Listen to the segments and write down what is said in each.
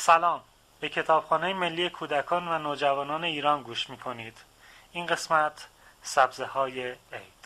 سلام. به کتابخانه ملی کودکان و نوجوانان ایران گوش می کنید این قسمت سبزه های عید.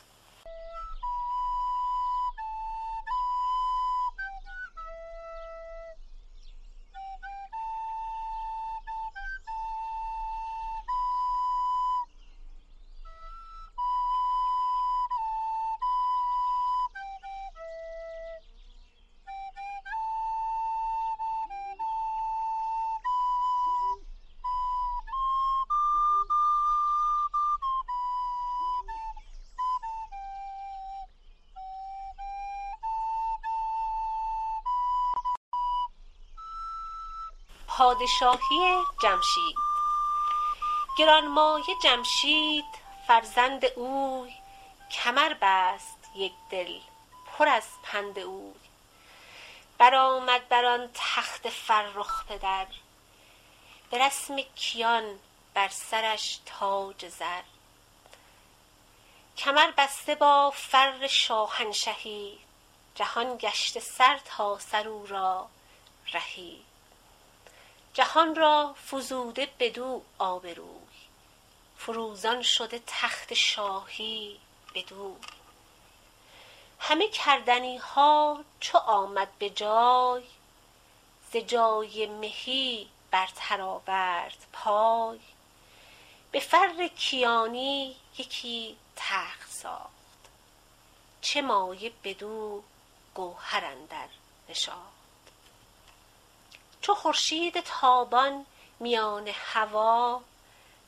پادشاهی جمشید. گرانمایه جمشید فرزند اوی کمر بست یک دل پر از پند اوی. برآمد بر آن تخت فرخ پدر به رسم کیان بر سرش تاج زر. کمر بسته با فر شاهنشهی جهان گشته سر تا سر او را رهی. جهان را فزوده بدو آبروی. فروزان شده تخت شاهی بدوی همه کردنی ها چو آمد به جای ز جای مهی برتر آورد پای. به فر کیانی یکی تخت ساخت. چه مایه بدو گوهر اندر نشاخت. چو خورشید تابان میان هوا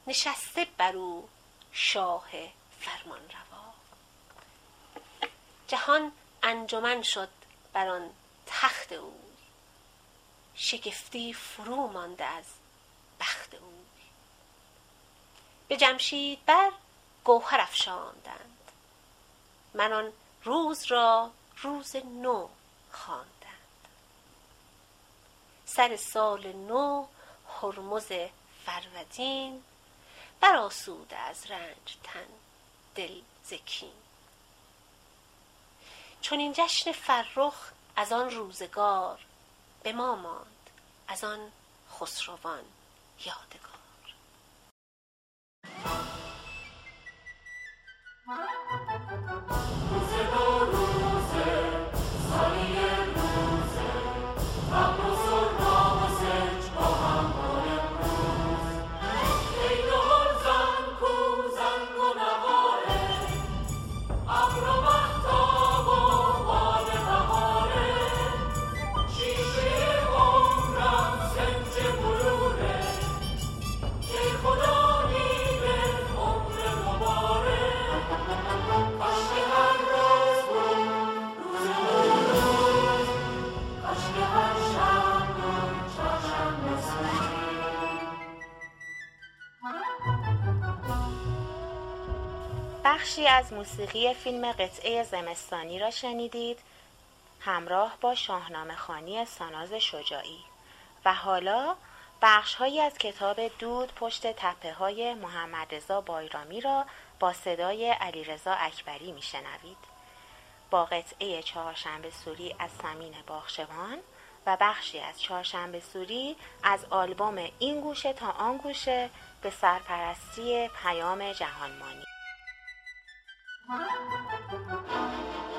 نشسته بر او شاه فرمانروا جهان انجمن شد بر آن تخت اوی شگفتی فرو مانده از بخت اوی به جمشید بر گوهر افشاندند. مر آن روز را روز نو خواندند سر سال نو هرمز فرودین برآسوده از رنج تن دل ز کین. چنین جشن فرخ از آن روزگار به ما ماند از آن خسروان یادگار. بخشی از موسیقی فیلم قطعه زمستانی را شنیدید. همراه با شاهنامه خانی ساناز شجاعی. و حالا بخشهایی از کتاب دود پشت تپه های محمد رضا بایرامی را با صدای علیرضا اکبری میشنوید. با قطعه چهارشنبه سوری از سمین باخشوان و بخشی از چهارشنبه سوری از آلبوم این گوشه تا آن گوشه به سرپرستی پیام جهانمانی. Thank you.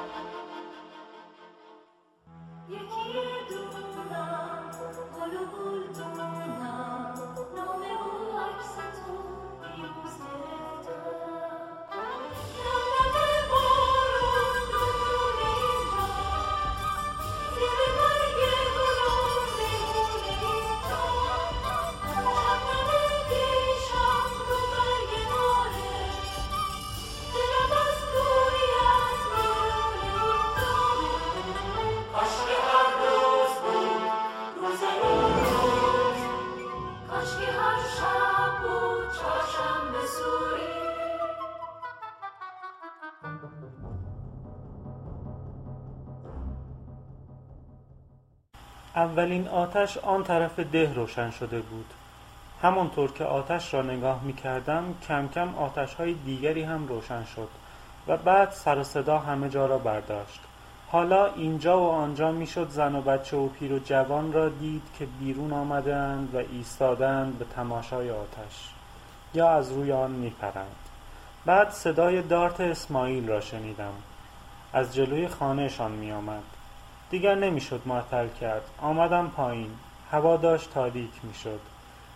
اولین آتش آن طرف ده روشن شده بود. همانطور که آتش را نگاه می کردم کم کم آتش های دیگری هم روشن شد و بعد سر صدا همه جا را برداشت. حالا اینجا و آنجا می‌شد زن و بچه و پیر و جوان را دید که بیرون آمدند و ایستادند به تماشای آتش یا از روی آن میپرند. بعد صدای دارت اسماعیل را شنیدم. از جلوی خانهشان میآمد. دیگر نمی‌شد معطل کرد. آمدم پایین. هوا داشت تاریک می‌شد.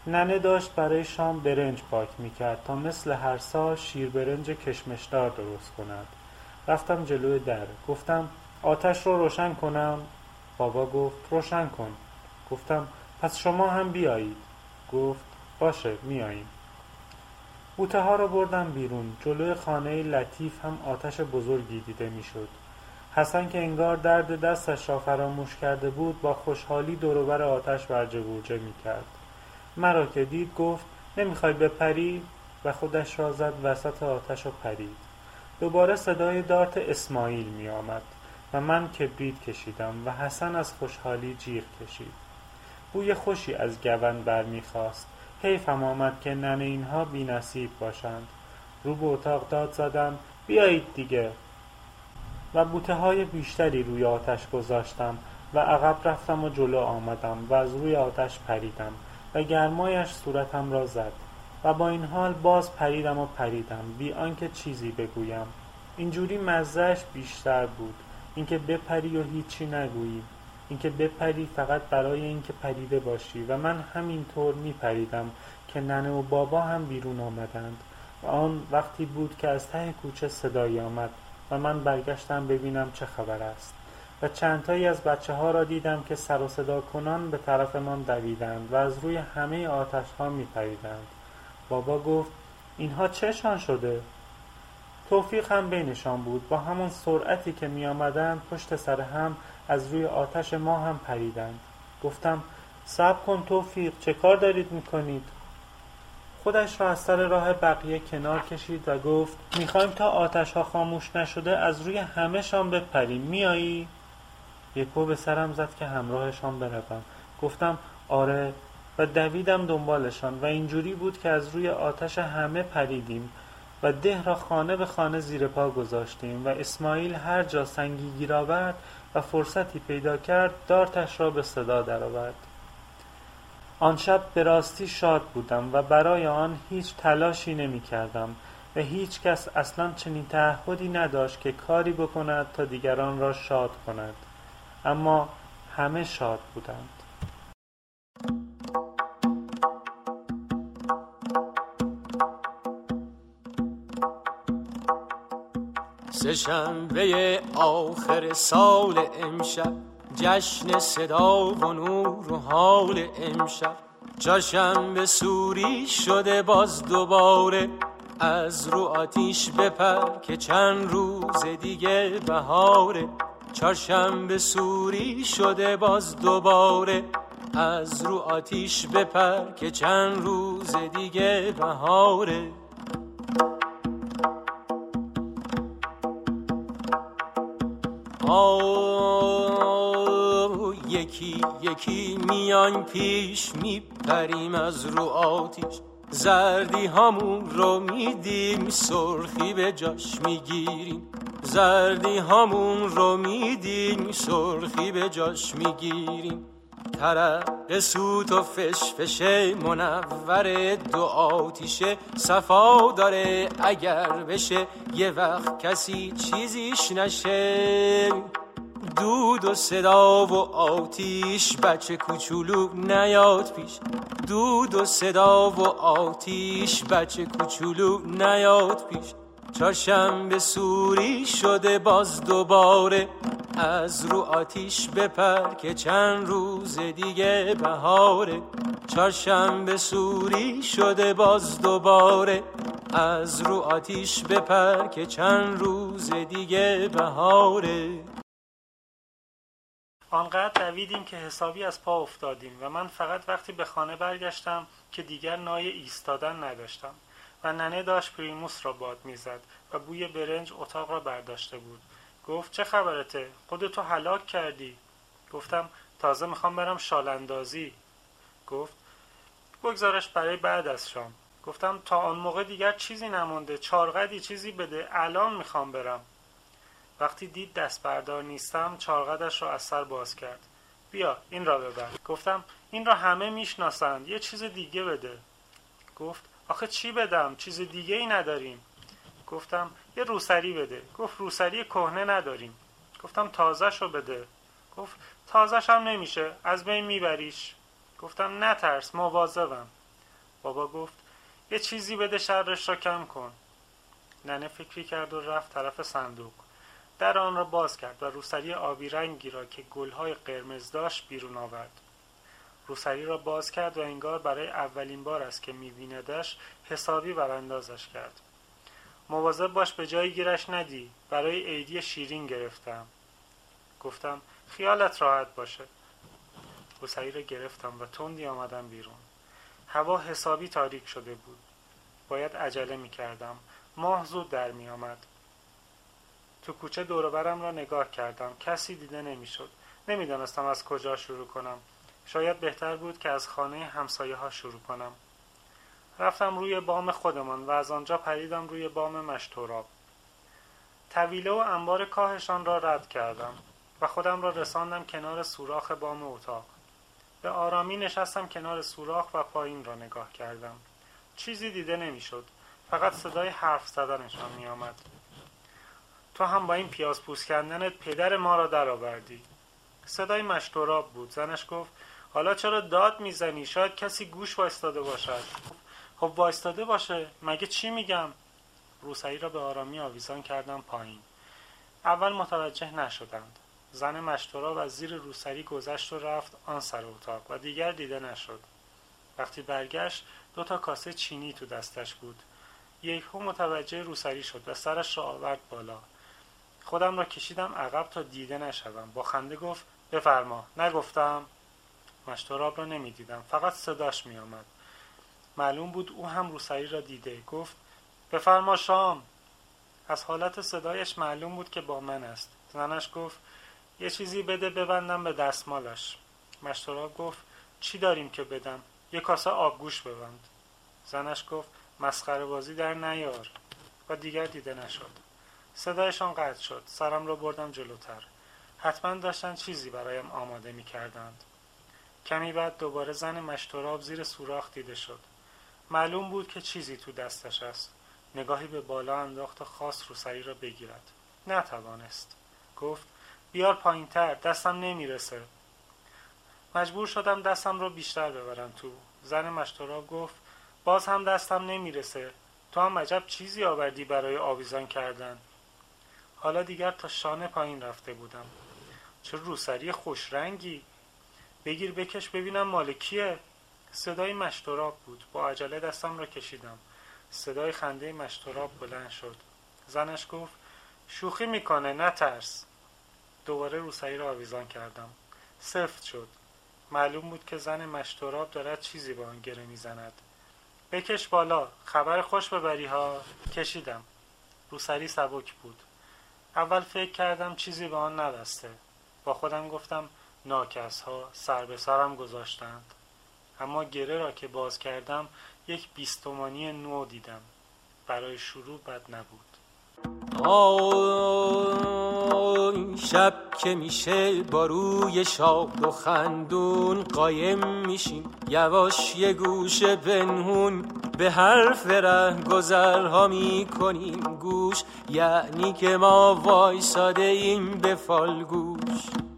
ننه داشت برای شام برنج پاک می‌کرد تا مثل هر سال شیر برنج کشمشدار درست کند. رفتم جلوی در. گفتم آتش رو روشن کنم؟ بابا گفت روشن کن. گفتم پس شما هم بیایید. گفت باشه میاییم بوته ها را بردم بیرون. جلوی خانه لطیف هم آتش بزرگی دیده می‌شد. حسن که انگار درد دستش را فراموش کرده بود با خوشحالی دوروبر آتش برجه بورجه می‌کرد. مرا که دید گفت نمی‌خوای بپری و خودش را زد وسط آتش و پرید. دوباره صدای دارت اسماعیل می آمد و من کبریت کشیدم و حسن از خوشحالی جیغ کشید. بوی خوشی از گون برمیخواست حیفم آمد که ننه اینها بی نصیب باشند. رو به اتاق داد زدم بیایید دیگه. و بوته های بیشتری روی آتش گذاشتم و عقب رفتم و جلو آمدم و از روی آتش پریدم و گرمایش صورتم را زد و با این حال باز پریدم و پریدم بی آنکه چیزی بگویم. اینجوری مزهش بیشتر بود. اینکه بپری و هیچی نگویی. اینکه بپری فقط برای اینکه پریده باشی و من همینطور میپریدم که ننه و بابا هم بیرون آمدند. و آن وقتی بود که از ته کوچه صدایی آمد. و من برگشتم ببینم چه خبر است و چندتایی از بچه ها را دیدم که سر و صدا کنان به طرفمان دویدند و از روی همه آتش ها می پریدند. بابا گفت اینها چشان شده؟ توفیق هم بینشان بود با همان سرعتی که می آمدند پشت سر هم از روی آتش ما هم پریدند گفتم صبر کن توفیق چه کار دارید می کنید؟ خودش را از سر راه بقیه کنار کشید و گفت می‌خوایم تا آتش ها خاموش نشده از روی همه شان بپریم. میایی؟ یکو به سرم زد که همراهشان بروم. گفتم آره و دویدم دنبالشان و اینجوری بود که از روی آتش همه پریدیم و ده را خانه به خانه زیر پا گذاشتیم و اسماعیل هر جا سنگی گیر آورد و فرصتی پیدا کرد دارتش را به صدا درآورد. آن شب به راستی شاد بودم و برای آن هیچ تلاشی نمی کردم و هیچ کس اصلا چنین تعهدی نداشت که کاری بکند تا دیگران را شاد کند. اما همه شاد بودند. سه شنبه آخر سال امشب جشن صدا و نور و حال امشب. به سوری شده باز دوباره. از رو آتیش بپر که چند روز دیگه بهاره. چهارشنبه سوری شده باز دوباره. از رو آتیش بپر که چند روز دیگه بهاره. یکی یکی میان پیش میپریم از رو آتیش. زردی همون رو میدیم سرخی به جاش می‌گیریم. زردی همون رو میدیم سرخی به جاش می‌گیریم. ترق سوت و فش منور دو آتیشه صفا داره. اگر بشه یه وقت کسی چیزیش نشه. دود و صدا و آتیش بچه کوچولو نیاد پیش. دود و صدا و آتیش بچه کوچولو نیاد پیش. به سوری شده باز دوباره از رو آتیش بپر که چند روز دیگه بهاره. به سوری شده باز دوباره از رو آتیش بپر که چند روز دیگه بهاره. آنقدر دویدیم که حسابی از پا افتادیم و من فقط وقتی به خانه برگشتم که دیگر نای ایستادن نداشتم و ننه داشت پریموس را باد می‌زد و بوی برنج اتاق را برداشته بود. گفت چه خبرته؟ خودتو هلاک کردی؟ گفتم تازه می‌خوام برم شالاندازی. گفت بگذارش برای بعد از شام. گفتم تا آن موقع دیگر چیزی نمونده چارقدی چیزی بده. الان می‌خوام برم. وقتی دید دست بردار نیستم چارقدش را از سر باز کرد. بیا این را ببر گفتم این را همه می‌شناسند. یه چیز دیگه بده. گفت آخه چی بدم؟ چیز دیگه ای نداریم. گفتم یه روسری بده. گفت روسری کهنه نداریم. گفتم تازه رو بده. گفت تازش هم نمیشه. از بین میبریش. گفتم نترس مواظبم. بابا گفت یه چیزی بده شرش را کم کن. ننه فکری کرد و رفت طرف صندوق. در آن را باز کرد و روسری آبی رنگی را که گلهای قرمز داشت بیرون آورد. روسری را باز کرد و انگار برای اولین بار است که میبیندش حسابی براندازش کرد. مواظب باش به جایی گیرش ندی برای عیدی شیرین گرفتم. گفتم خیالت راحت باشه. روسری را گرفتم و تندی آمدم بیرون. هوا حسابی تاریک شده بود. باید عجله می کردم ماه زود در می آمد تو کوچه دوربرم را نگاه کردم. کسی دیده نمی‌شد. نمی‌دانستم از کجا شروع کنم. شاید بهتر بود که از خانه همسایه ها شروع کنم. رفتم روی بام خودمان و از آنجا پریدم روی بام مشتوراب طویله و انبار کاهشان را رد کردم و خودم را رساندم کنار سوراخ بام اتاق. به آرامی نشستم کنار سوراخ و پایین را نگاه کردم. چیزی دیده نمی‌شد. فقط صدای حرف زدنشان می آمد. تو هم با این پیاز پوست کندنت پدر ما را درآوردی. صدای مشتوراب بود. زنش گفت حالا چرا داد می‌زنی؟ شاید کسی گوش وایستاده باشد. خب وایستاده باشه. مگه چی میگم؟ روسری را به آرامی آویزان کردم پایین. اول متوجه نشدند. زن مشتوراب از زیر روسری گذشت و رفت آن سر اتاق و دیگر دیده نشد. وقتی برگشت دو تا کاسه چینی تو دستش بود. یکهو متوجه روسری شد و سرش را آورد بالا. خودم را کشیدم عقب تا دیده نشوم. با خنده گفت بفرما. نگفتم. مشتراب را نمی‌دیدم. فقط صداش می آمد. معلوم بود او هم روسری را دیده. گفت بفرما شام. از حالت صدایش معلوم بود که با من است. زنش گفت یه چیزی بده ببندم به دستمالش. مشتراب گفت چی داریم که بدم؟ یه کاسه آبگوش ببند. زنش گفت مسخره بازی در نیار. و دیگر دیده نشد. صدایشان قطع شد. سرم را بردم جلوتر. حتما داشتن چیزی برایم آماده می کردند کمی بعد دوباره زن مشتراب زیر سوراخ دیده شد. معلوم بود که چیزی تو دستش است. نگاهی به بالا انداخت و خواست روسری را بگیرد. نتوانست. گفت بیار پایینتر دستم نمی‌رسه. مجبور شدم دستم را بیشتر ببرم تو. زن مشتراب گفت باز هم دستم نمی‌رسه. تو هم عجب چیزی آوردی برای آویزان کردن. حالا دیگر تا شانه پایین رفته بودم. چه روسری خوش رنگی بگیر بکش ببینم مال کیه. صدای مشتراب بود. با عجله دستم را کشیدم. صدای خنده مشتراب بلند شد. زنش گفت شوخی می‌کنه نترس. دوباره روسری را آویزان کردم. سفت شد. معلوم بود که زن مشتراب دارد چیزی با آن گره می‌زند. بکش بالا. خبر خوش ببری ها. کشیدم. روسری سبک بود. اول فکر کردم چیزی به آن نبسته. با خودم گفتم ناکس ها سر به سرم گذاشتند. اما گره را که باز کردم یک بیستومانی نو دیدم. برای شروع بد نبود. آی شب که میشه با روی شاد و خندون قایم میشیم. یواش یه گوشه بنهون به حرف ره گذرها می‌کنیم گوش. یعنی که ما وایساده این به فالگوش.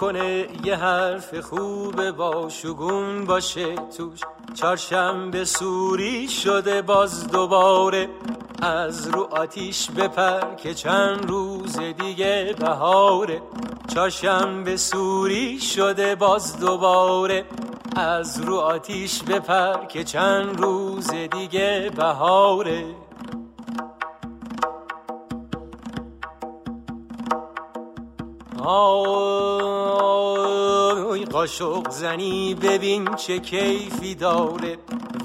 کنه یه حرف خوب با شگون باشه توش. چهارشنبه سوری شده باز دوباره. از رو آتیش بپر که چند روز دیگه بهاره. چهارشنبه سوری شده باز دوباره. از رو آتیش بپر که چند روز دیگه بهاره. آی قاشق زنی ببین چه کیفی داره.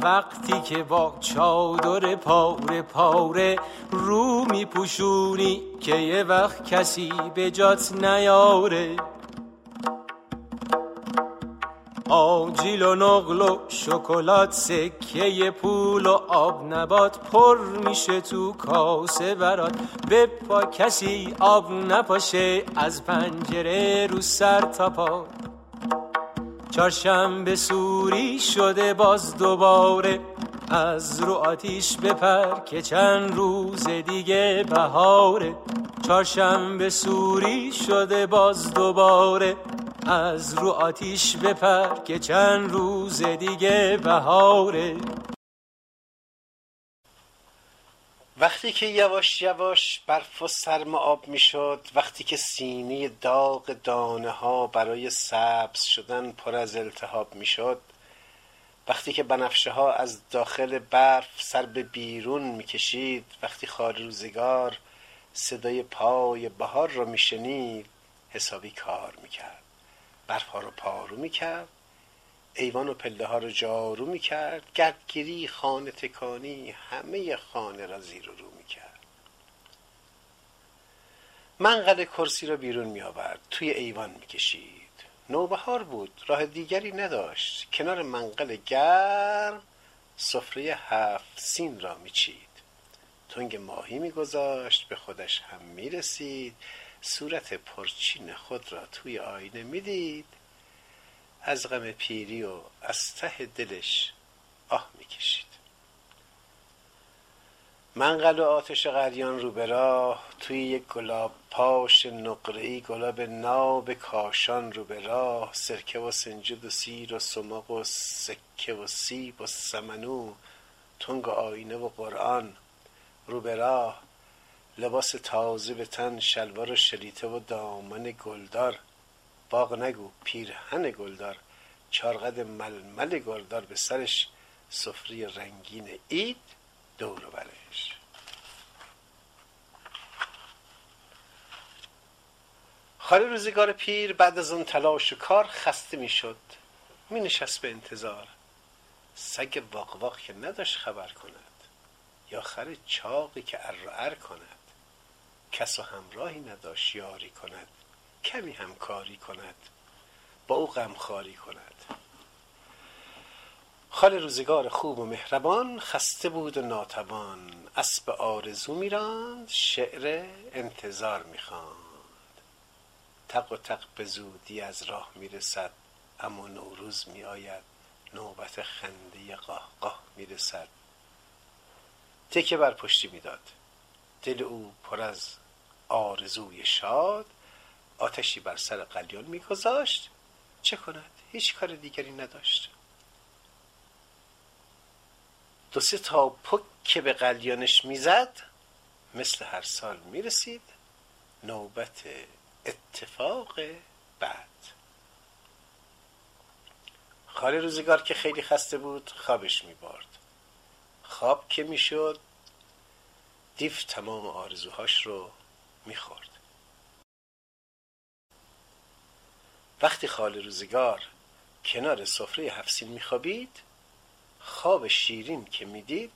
وقتی که با چادر پاره پاره رو میپوشونی که یه وقت کسی به جات نیاره. آجیل و نقل و شکلات سکه پول و آب نبات پر میشه تو کاسه برات. بپا کسی آب نپاشه از پنجره رو سر تا پا. چهارشنبه سوری شده باز دوباره. از رو آتیش بپر که چند روز دیگه بهاره. چهارشنبه سوری شده باز دوباره. از رو آتیش بپر که چند روز دیگه بهاره. وقتی که یواش یواش برف و سرم آب می‌شد وقتی که سینه داغ دانه ها برای سبز شدن پر از التهاب می‌شد وقتی که بنفشه ها از داخل برف سر به بیرون می‌کشید وقتی خال روزگار صدای پای بهار را میشنید حسابی کار می‌کرد. برف ها رو پارو می‌کرد. ایوان و پله ها رو جارو می‌کرد. گردگیری خانه تکانی همه خانه را زیر و رو می‌کرد. منقل کرسی را بیرون می آورد توی ایوان می‌کشید. نوبهار بود. راه دیگری نداشت. کنار منقل گرم سفره هفت سین را میچید. تنگ ماهی میگذاشت. به خودش هم می‌رسید. صورت پرچین خود را توی آینه می‌دید. از غم پیری و از ته دلش آه می‌کشید. منقل و آتش غریان رو به راه توی یک گلاب پاش نقره‌ای گلاب ناب کاشان رو به راه سرکه و سنجد و سیر و سماق و سکه و سیب و سمنو تنگ آینه و قرآن رو به راه لباس تازه به تن شلوار و شلیته و دامن گلدار باغ نگو پیرهن گلدار. چارقد ململ گلدار به سرش سفری رنگین عید دور برش. خالی روزگار پیر بعد از اون تلاش و کار خسته می‌شد می نشست به انتظار. سگ واق که نداشت خبر کند. یا خر چاقی که ار کند. کس و همراهی نداشت یاری کند. کمی همکاری کند. با او غمخواری کند. خال روزگار خوب و مهربان خسته بود و ناتوان. اسب آرزو میراند شعر انتظار می‌خواند. تق و تق به زودی از راه می‌رسد اما نوروز میآید. نوبت خنده قاه قاه می‌رسد. تکه بر پشتی می‌داد. دل او پر از آرزوی شاد آتشی بر سر قلیان میگذاشت. چه کند؟ هیچ کار دیگری نداشت. دو سه تا پک که به قلیانش می‌زد مثل هر سال می‌رسید. نوبت اتفاق بعد. خالی روزگار که خیلی خسته بود خوابش میبارد خواب که می‌شد دیف تمام آرزوهاش رو می‌خورد. وقتی خال روزگار کنار سفره هفسین میخوابید خواب شیرین که می‌دید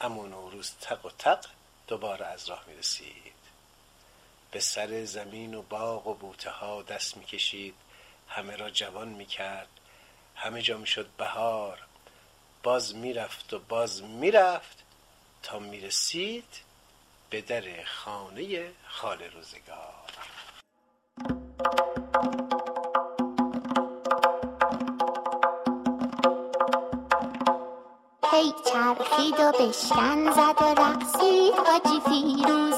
اما نوروز تق و تق دوباره از راه می‌رسید. به سر زمین و باغ و بوته ها دست می‌کشید همه را جوان می‌کرد همه جا می‌شد بهار. باز می‌رفت و باز می‌رفت تا می‌رسید به در خانه خال روزگار. چرخید و بشکن زد و رقصید حاجی فیروز.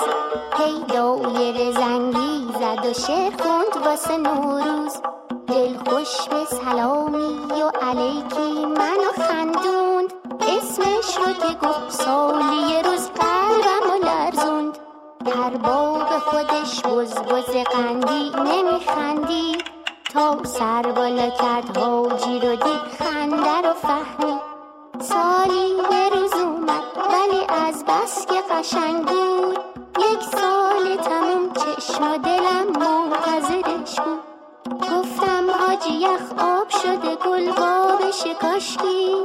هی دایر زنگی زد و شعر خوند واسه نوروز. دل خوش به سلامی و علیکی منو خندوند. اسمش رو که گفت سالی روز قلبم و لرزوند. هر باب خودش بز بز قندی نمیخندی. تا سر بالا کرد حاجی رو دید خنده رو فهمید. سالی یه روز اومد ولی از بس که قشنگ بود. یک سال تموم چشم و دلم منتظرش بود. گفتم آجی یخ آب شده گل بابش کاشکی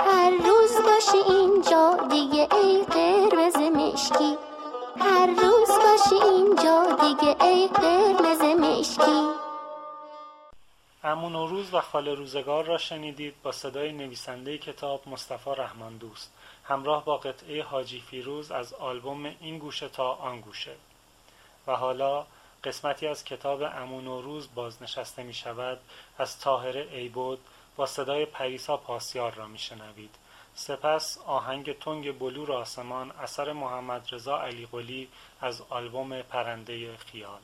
هر روز باشی اینجا دیگه ای قرمز مشکی. هر روز باشی اینجا دیگه ای قرمز مشکی. امون و روز و خاله روزگار را شنیدید با صدای نویسنده کتاب مصطفی رحمان دوست همراه با قطعه حاجی فیروز از آلبوم این گوشه تا آن گوشه و حالا قسمتی از کتاب امون و روز بازنشسته می شود از تاهره ایبود با صدای پریسا پاسیار را می شنوید. سپس آهنگ تنگ بلور آسمان اثر محمد رضا علی قلی از آلبوم پرنده خیال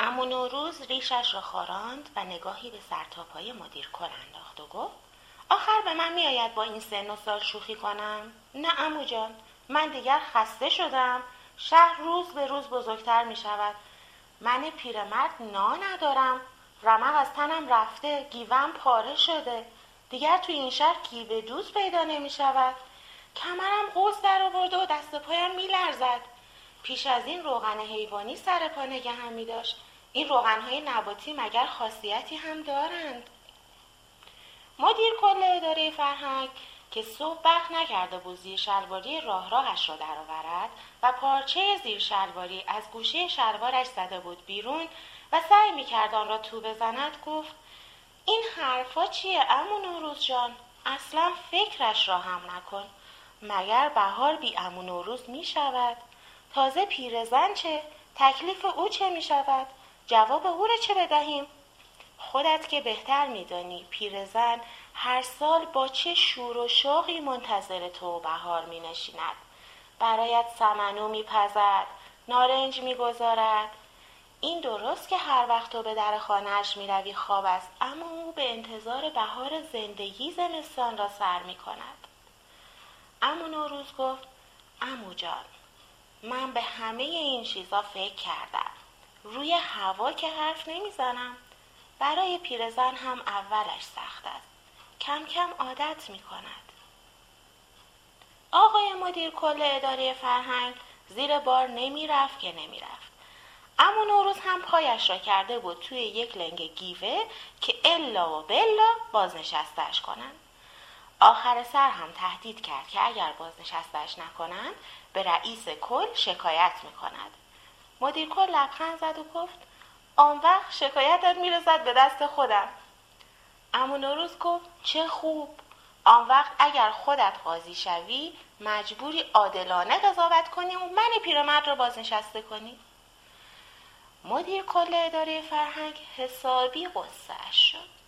امو نوروز ریشش را خاراند و نگاهی به سرتاپای مدیر کل انداخت و گفت آخر به من میآید با این سن و سال شوخی کنم؟ نه امو جان من دیگر خسته شدم. شهر روز به روز بزرگتر می شود من پیرمرد نا ندارم. رمق از تنم رفته گیوم پاره شده. دیگر توی این شهر گیوه دوست پیدا نمی شود کمرم قوز در آورده و دست پایم می لرزد پیش از این روغن حیوانی سر پا نگه هم می داشت. این روغنهای نباتی مگر خاصیتی هم دارند؟ مدیر کل اداره فرهنگ که صبح وقت نکرده بود زیر شلواری راه راهش را درآورد و پارچه زیر شلواری از گوشه شلوارش زده بود بیرون و سعی می‌کرد آن را تو بزند گفت این حرفا چیه امو نوروز جان؟ اصلا فکرش را هم نکن. مگر بهار بی امو نوروز می شود؟ تازه پیرزن چه؟ تکلیف او چه می شود؟ جواب او را چه بدهیم؟ خودت که بهتر میدانی پیرزن هر سال با چه شور و شوقی منتظر تو بهار می نشیند برایت سمنو میپزد نارنج می‌گذارد. این درست که هر وقت تو به در خانهاش می‌روی خواب است اما او به انتظار بهار زندگی زمستان را سر می کند امو نوروز گفت امو جان من به همه این چیزا فکر کردم. روی هوا که حرف نمی‌زنم. برای پیرزن هم اولش سخت است. کم کم عادت می کند آقای مدیر کل اداره فرهنگ زیر بار نمی رفت که نمی رفت اما نوروز هم پایش را کرده بود توی یک لنگ گیوه که الا و بلا بازنشستش کنند. آخر سر هم تهدید کرد که اگر بازنشستش نکنند به رئیس کل شکایت می کند مدیر کل لبخند زد و گفت آن وقت شکایتت می‌رسد به دست خودم. اما نوروز گفت چه خوب. آن وقت اگر خودت قاضی شوی مجبوری عادلانه قضاوت کنی و من پیرمرد را بازنشسته کنی. مدیر کل اداره فرهنگ حسابی قصه شد.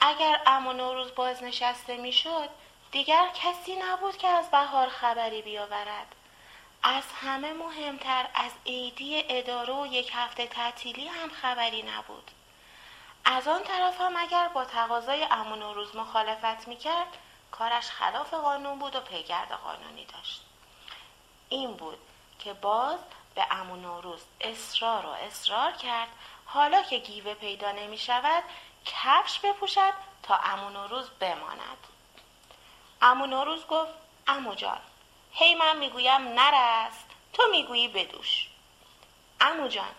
اگر اما نوروز بازنشسته می‌شد دیگر کسی نبود که از بهار خبری بیاورد. از همه مهمتر از عیدی اداره و یک هفته تعطیلی هم خبری نبود. از آن طرف هم اگر با تقاضای امون و مخالفت می‌کرد کارش خلاف قانون بود و پیگرد قانونی داشت. این بود که باز به امون و اصرار و اصرار کرد. حالا که گیوه پیدا نمی شود کفش بپوشد تا امون و روز بماند امون و روز گفت امو جان هی من می‌گویم نرست تو می‌گویی بدوش امو جان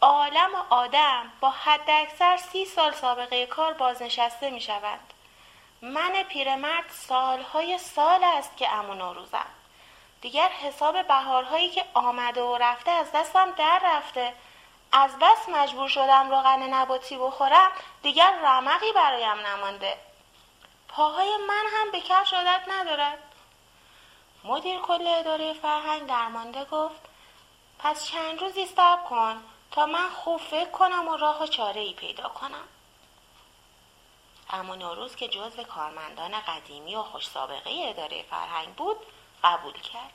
عالم و آدم با حد اکثر سی سال سابقه کار بازنشسته می شوند. من پیرمرد سالهای سال است که امو نوروزم. دیگر حساب بهارهایی که آمده و رفته از دستم در رفته. از بس مجبور شدم روغن نباتی بخورم دیگر رمقی برایم نمانده. پاهای من هم به کفش عادت ندارد. مدیر کل اداره فرهنگ درمانده گفت پس چند روزی صبر کن تا من خوب فکر کنم و راه و چاره ای پیدا کنم اما نوروز که جزو کارمندان قدیمی و خوش سابقه اداره فرهنگ بود قبول کرد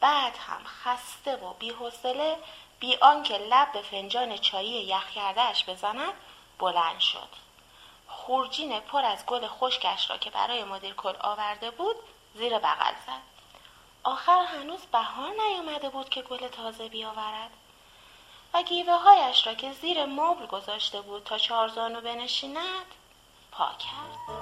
بعد هم خسته و بیحوصله بی آنکه لب به فنجان چایی یخ کردهش بزند بلند شد. خورجین پر از گل خشکش را که برای مدیر کل آورده بود زیر بغل زد. آخر هنوز بهار نیامده بود که گل تازه بیاورد. و گیوه هایش را که زیر مبل گذاشته بود تا چارزانو بنشیند پا کرد.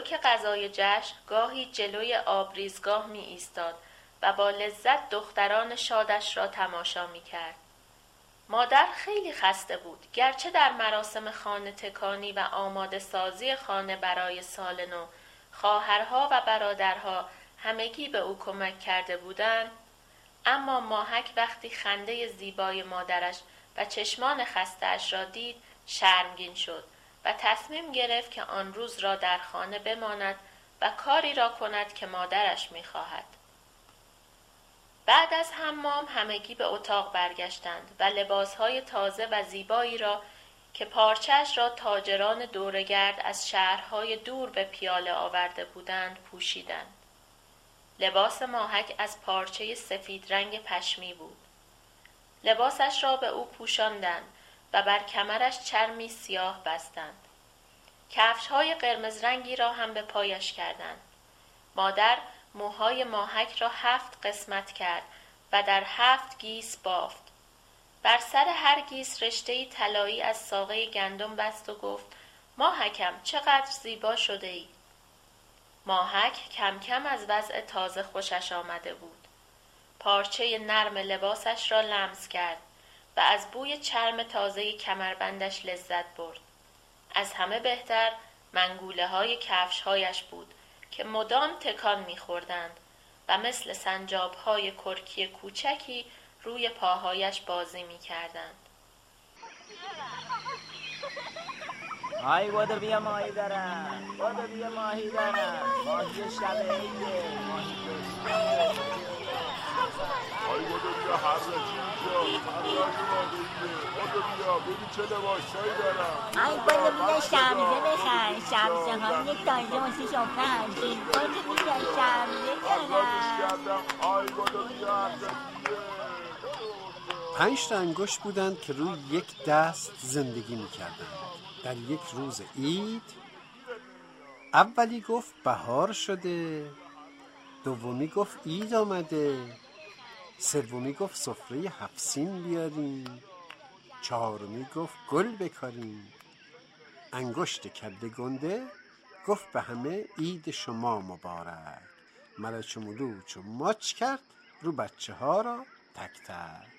تدارک غذای جشن گاهی جلوی آبریزگاه می ایستاد و با لذت دختران شادش را تماشا می کرد. مادر خیلی خسته بود گرچه در مراسم خانه تکانی و آماده سازی خانه برای سال نو خواهرها و برادرها همگی به او کمک کرده بودند اما ماهک وقتی خنده زیبای مادرش و چشمان خستهاش را دید شرمگین شد و تصمیم گرفت که آن روز را در خانه بماند و کاری را کند که مادرش می‌خواهد بعد از حمام همگی به اتاق برگشتند و لباسهای تازه و زیبایی را که پارچش را تاجران دورگرد از شهرهای دور به پیاله آورده بودند پوشیدند. لباس ماهک از پارچه سفید رنگ پشمی بود. لباسش را به او پوشاندند و بر کمرش چرمی سیاه بستند. کفش های قرمز رنگی را هم به پایش کردند. مادر موهای ماهک را هفت قسمت کرد و در هفت گیس بافت. بر سر هر گیس رشته طلایی از ساقه گندم بست و گفت ماهکم چقدر زیبا شده ای. ماهک کم کم از وضع تازه خوشش آمده بود. پارچه نرم لباسش را لمس کرد از بوی چرم تازه کمربندش لذت برد. از همه بهتر منگوله های کفش هایش بود که مدام تکان میخوردند و مثل سنجاب های کرکی کوچکی روی پاهایش بازی می‌کردند. آی بودو بیا ماهی دارم بودو بیا ماهی دارم ماهی شب عیده ماهی آی بودو بیا شمزه شمزه ها تازه واسه پنج تا انگشت بودند که روی یک دست زندگی می‌کردند. در یک روز عید اولی گفت بهار شده دومی گفت عید آمده. سومی گفت سفره هفسین بیاریم. چهارمی گفت گل بکاریم. انگشت کله گنده گفت به همه عید شما مبارک. ملچ ملوچ و ماچ کرد رو بچه ها را تک تک.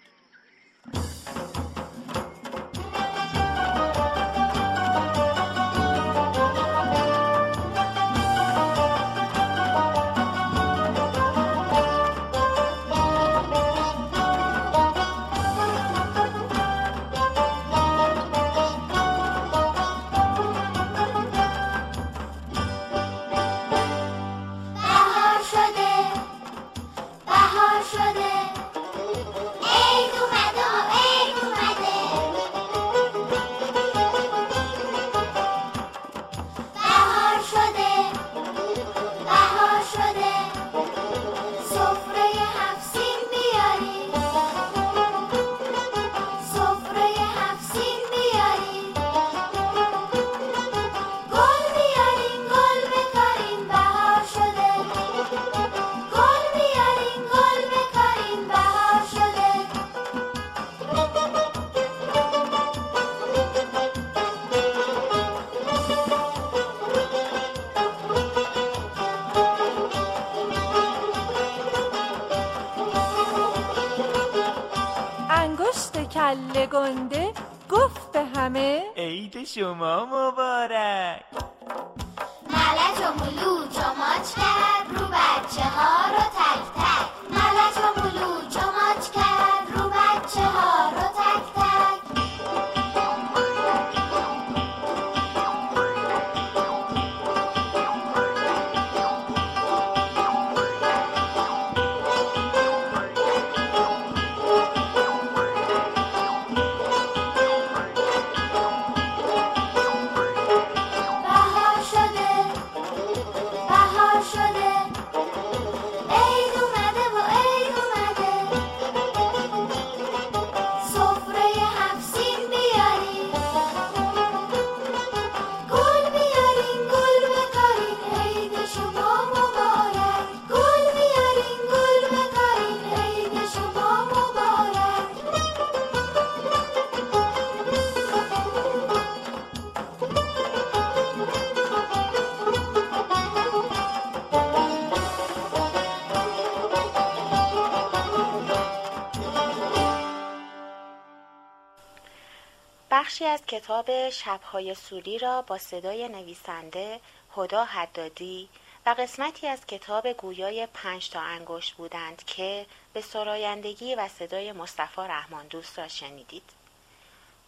کتاب شبهای سوری را با صدای نویسنده هدا حدادی و قسمتی از کتاب گویای پنج تا انگشت بودند که به سرایندگی و صدای مصطفی رحمان دوست را شنیدید.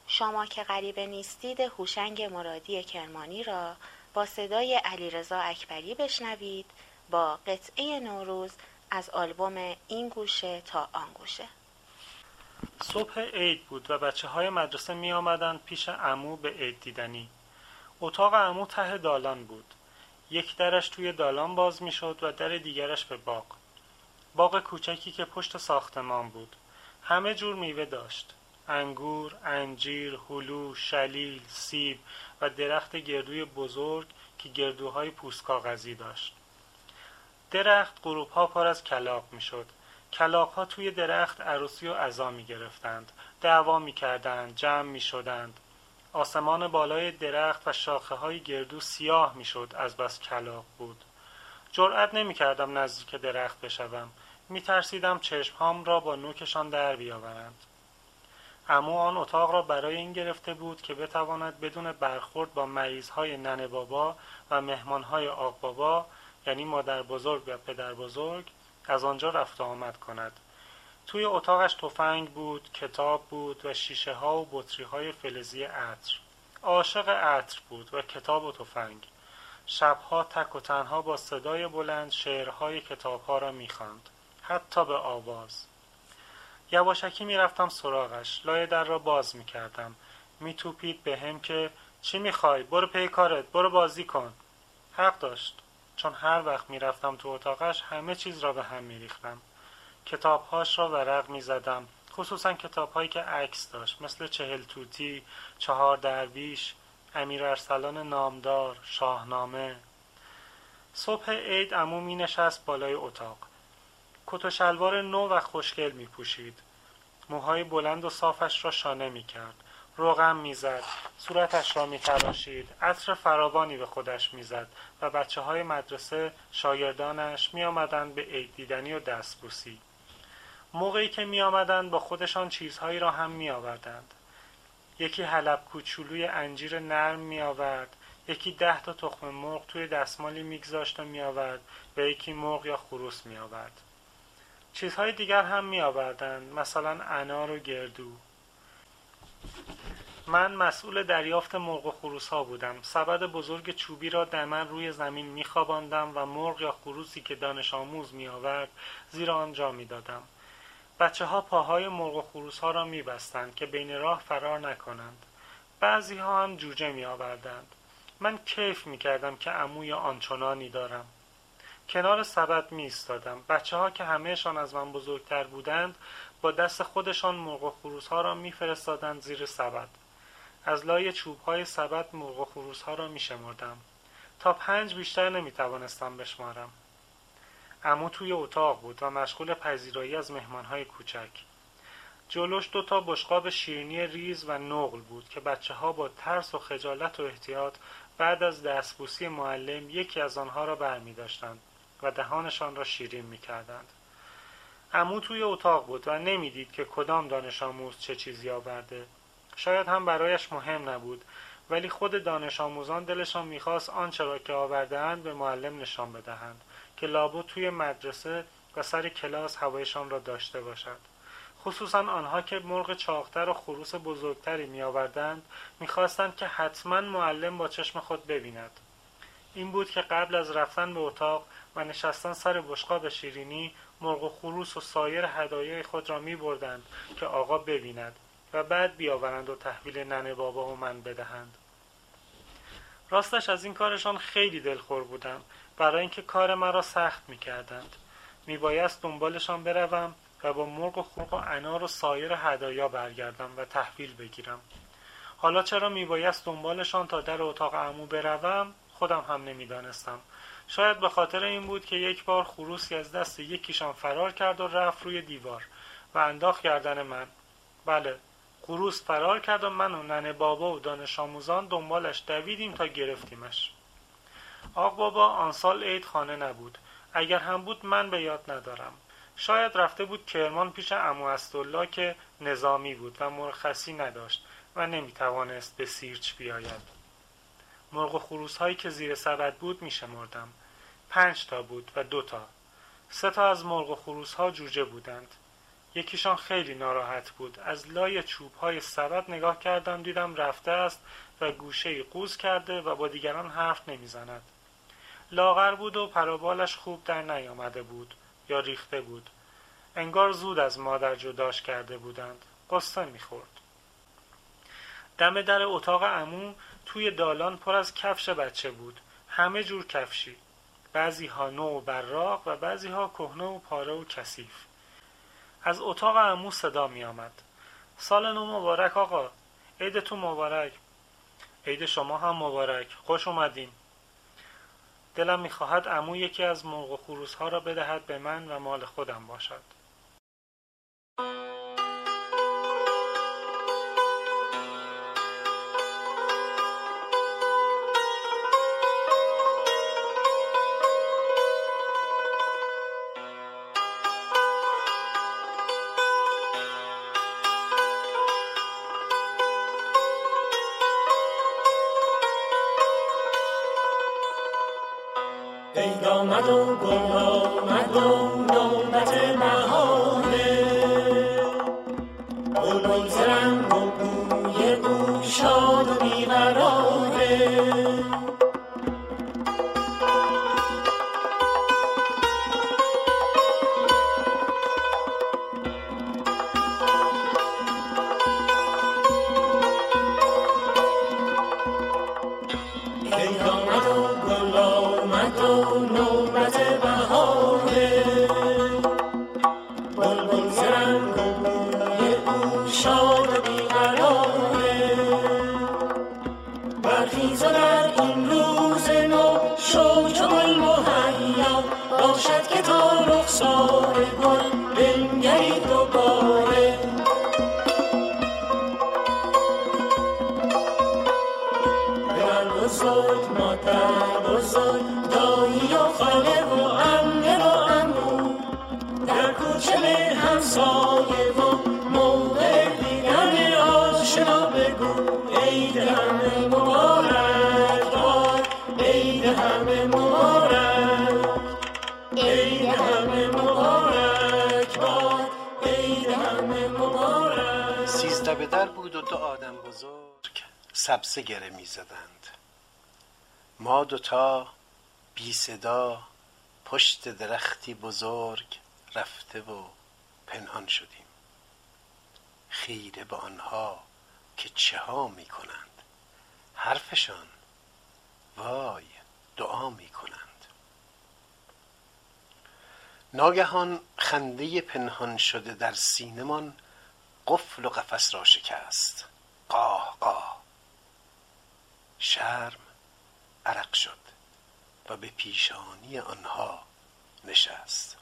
شما که غریبه نیستید هوشنگ مرادی کرمانی را با صدای علیرضا اکبری بشنوید با قطعه نوروز از آلبوم این گوشه تا آن گوشه صبح عید بود و بچه های مدرسه می آمدند پیش امو به عید دیدنی. اتاق امو ته دالان بود. یک درش توی دالان باز می شد و در دیگرش به باغ. باغ کوچکی که پشت ساختمان بود. همه جور میوه داشت. انگور، انجیر، هلو، شلیل، سیب و درخت گردوی بزرگ که گردوهای پوست کاغذی داشت. درخت غروب ها پر از کلاق می شد کلاق ها توی درخت عروسی و عزا می گرفتند دعوا می کردند جمع می شدند آسمان بالای درخت و شاخه های گردو سیاه می شد از بس کلاق بود. جرأت نمی کردم نزدیک درخت بشوم. می ترسیدم چشمهام را با نوکشان در بیاورند. امو آن اتاق را برای این گرفته بود که بتواند بدون برخورد با مریضهای ننه بابا و مهمانهای آق بابا یعنی مادر بزرگ و پدر بزرگ از آنجا رفت آمد کند. توی اتاقش تفنگ بود کتاب بود و شیشه ها و بطری های فلزی عطر. عاشق عطر بود و کتاب و تفنگ. شبها تک و تنها با صدای بلند شعرهای کتابها را می‌خواند. حتی به آواز. یواشکی می‌رفتم سراغش. لای در را باز می‌کردم. میتوپید به هم که چی می‌خوای؟ برو پی کارت برو بازی کن. حق داشت. چون هر وقت می‌رفتم تو اتاقش همه چیز را به هم میریختم. کتابهاش را ورق می‌زدم. خصوصا کتابهایی که عکس داشت مثل چهل توتی چهار درویش امیر ارسلان نامدار شاهنامه. صبح عید عمو می نشست بالای اتاق. کت و شلوار نو و خوشگل می پوشید موهای بلند و صافش را شانه می کرد روغم می‌زد. صورتش را میتراشید عطر فراوانی به خودش می‌زد و بچه های مدرسه شاگردانش می آمدند به عید دیدنی و دستبوسی. موقعی که می آمدند با خودشان چیزهایی را هم می آوردند یکی حلب کوچولوی انجیر نرم می آورد یکی ده تا تخم مرغ توی دستمالی میگذاشت و می آورد و یکی مرغ یا خروس می آورد چیزهای دیگر هم می آوردند مثلا انار و گردو. من مسئول دریافت مرغ و خروس ها بودم. سبد بزرگ چوبی را دمن روی زمین می خواباندم و مرغ یا خروسی که دانش آموز می آورد زیر آنجا می دادم بچه ها پاهای مرغ و خروس ها را می بستند که بین راه فرار نکنند. بعضی ها هم جوجه می آوردند من کیف می کردم که عموی آنچنانی دارم. کنار سبد می استادم بچه ها که همهشان از من بزرگتر بودند با دست خودشان مرغ و خروس ها را میفرستادند زیر سبد. از لای چوب های سبد مرغ و خروس ها را می شمردم تا پنج بیشتر نمی توانستم بشمارم. امو توی اتاق بود و مشغول پذیرایی از مهمان های کوچک. جلوش دو تا بشقاب شیرینی ریز و نقل بود که بچه ها با ترس و خجالت و احتیاط بعد از دستبوسی معلم یکی از آنها را بر می داشتند و دهانشان را شیرین می کردند. امو توی اتاق بود و نمی‌دید که کدام دانش آموز چه چیزی آورده. شاید هم برایش مهم نبود ولی خود دانش آموزان دلشان می‌خواست آنچه را که آوردهاند به معلم نشان بدهند که لابد توی مدرسه و سر کلاس هوایشان را داشته باشد. خصوصا آنها که مرغ چاقتر و خروس بزرگتری می آوردند می‌خواستند که حتما معلم با چشم خود ببیند. این بود که قبل از رفتن به اتاق و نشستن سر بشقاب شیرینی مرغ و خروس و سایر هدایای خود را می بردند که آقا ببیند و بعد بیاورند و تحویل ننه بابا و من بدهند. راستش از این کارشان خیلی دلخور بودم برای اینکه کار مرا سخت می کردند می بایست دنبالشان بروم و با مرغ و خورق و انار و سایر هدایا برگردم و تحویل بگیرم. حالا چرا می بایست دنبالشان تا در اتاق عمو بروم؟ خودم هم نمی‌دانستم. شاید به خاطر این بود که یک بار خروسی از دست یکیشان فرار کرد و رفت روی دیوار و انداخت گردن من. بله خروس فرار کرد و من و ننه بابا و دانش آموزان دنبالش دویدیم تا گرفتیمش. آق بابا آن سال عید خانه نبود. اگر هم بود من به یاد ندارم. شاید رفته بود کرمان پیش امو استالله که نظامی بود و مرخصی نداشت و نمی‌توانست به سیرچ بیاید. مرغ و خروس هایی که زیر سبد بود میشمردم. پنج تا بود و دو تا. سه تا از مرغ و خروس ها جوجه بودند. یکیشان خیلی ناراحت بود. از لای چوب های سبد نگاه کردم دیدم رفته است و گوشه قوز کرده و با دیگران حرف نمی‌زند. لاغر بود و پرابالش خوب در نیامده بود یا ریخته بود. انگار زود از مادر جداش کرده بودند. قصه می‌خورد. دم در اتاق عمو توی دالان پر از کفش بچه بود. همه جور کفشی. بعضی ها نو و براق و بعضی ها کهنه و پاره و کثیف. از اتاق عمو صدا می آمد. سال نو مبارک آقا. عیدتون مبارک. عید شما هم مبارک. خوش اومدین. دلم می‌خواهد عمو یکی از مرغ و خروس ها را بدهد به من و مال خودم باشد. عید آمد سبزه گره می زدند ما دوتا بی صدا پشت درختی بزرگ رفته و پنهان شدیم. خیره به آنها که چه ها می کنند حرفشان وای دعا می کنند ناگهان خنده پنهان شده در سینمان قفل و قفس را شکست. قاه قاه. شرم عرق شد و به پیشانی آنها نشست.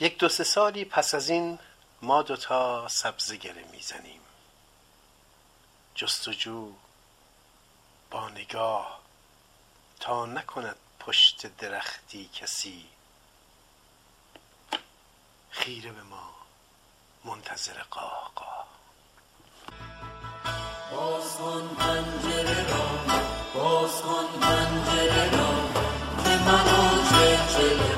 یک دو سه سالی پس از این ما دوتا سبزه گره می‌زنیم. جستجو با نگاه تا نکند پشت درختی کسی. خیره به ما منتظر قاه قاه باز کن پنجره را که من و چلچل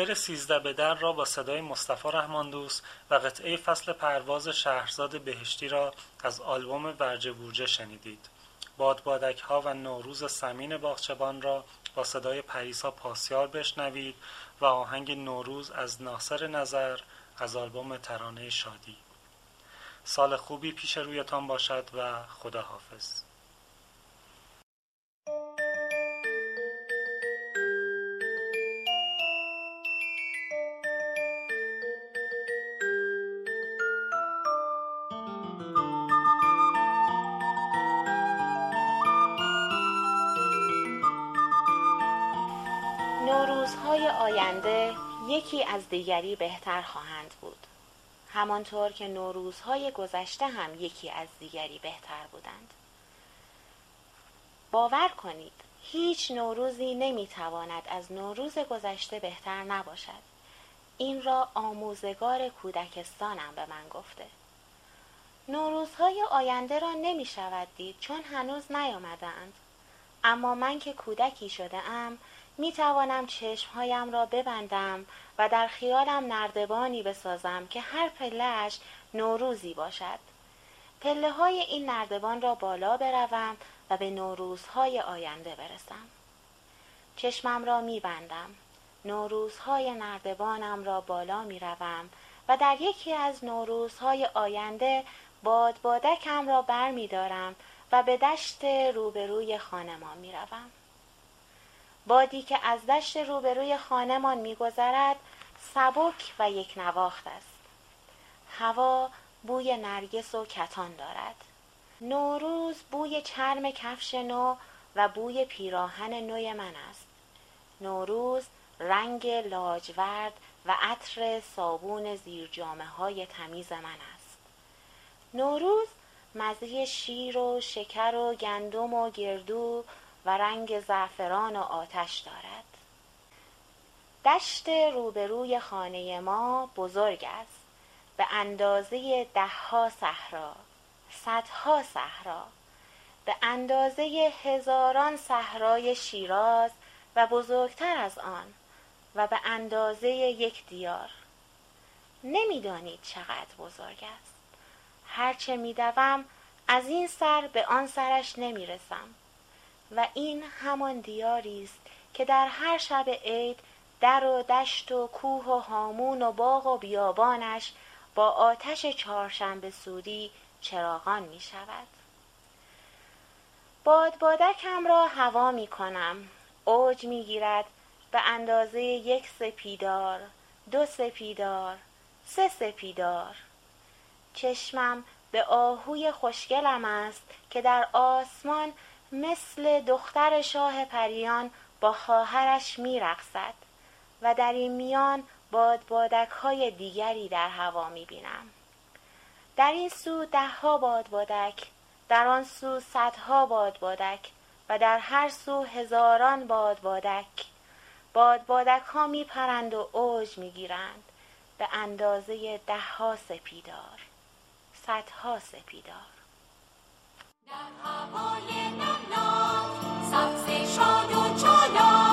شعر سیزده به در را با صدای مصطفی رحمان دوست و قطعه فصل پرواز شهرزاد بهشتی را از آلبوم برجه بورجه شنیدید. بادبادک ها و نوروز سمین باغچبان را با صدای پریسا پاسیار بشنوید و آهنگ نوروز از ناصر نظر از آلبوم ترانه شادی. سال خوبی پیش رویتان باشد و خدا آینده یکی از دیگری بهتر خواهند بود. همانطور که نوروزهای گذشته هم یکی از دیگری بهتر بودند. باور کنید هیچ نوروزی نمی‌تواند از نوروز گذشته بهتر نباشد. این را آموزگار کودکستانم به من گفته. نوروزهای آینده را نمی شود دید چون هنوز نیامدند اما من که کودکی شده ام می توانم چشمهایم را ببندم و در خیالم نردبانی بسازم که هر پلهش نوروزی باشد. پله های این نردبان را بالا بروم و به نوروزهای آینده برسم. چشمم را می بندم نوروزهای نردبانم را بالا می روم و در یکی از نوروزهای آینده بادبادکم را بر می دارم و به دشت روبروی خانمان می روم. بادی که از دشت روبروی خانمان میگذرد سبک و یک نواخت است. هوا بوی نرگس و کتان دارد. نوروز بوی چرم کفش نو و بوی پیراهن نوی من است. نوروز رنگ لاجورد و عطر صابون زیر جامه های تمیز من است. نوروز مزه شیر و شکر و گندم و گردو و رنگ زعفران و آتش دارد. دشت روبروی خانه ما بزرگ است. به اندازه دهها صحرا صدها صحرا. به اندازه هزاران صحرای شیراز و بزرگتر از آن و به اندازه یک دیار. نمی‌دانید چقدر بزرگ است. هرچه میدوم از این سر به آن سرش نمی‌رسم. و این همان دیاری است که در هر شب عید در و دشت و کوه و هامون و باغ و بیابانش با آتش چهارشنبه سوری چراغان می شود. بادبادکم را هوا می کنم. اوج می گیرد به اندازه یک سپیدار دو سپیدار سه سپیدار. چشمم به آهوی خوشگلم است که در آسمان مثل دختر شاه پریان با خواهرش میرقصد و در این میان بادبادک های دیگری در هوا می بینم. در این سو دهها بادبادک در آن سو صدها بادبادک و در هر سو هزاران بادبادک بادبادک ها می پرند و اوج می گیرند به اندازه دهها سپیدار صدها سپیدار. در هوای نمناک سبز شاد و چالا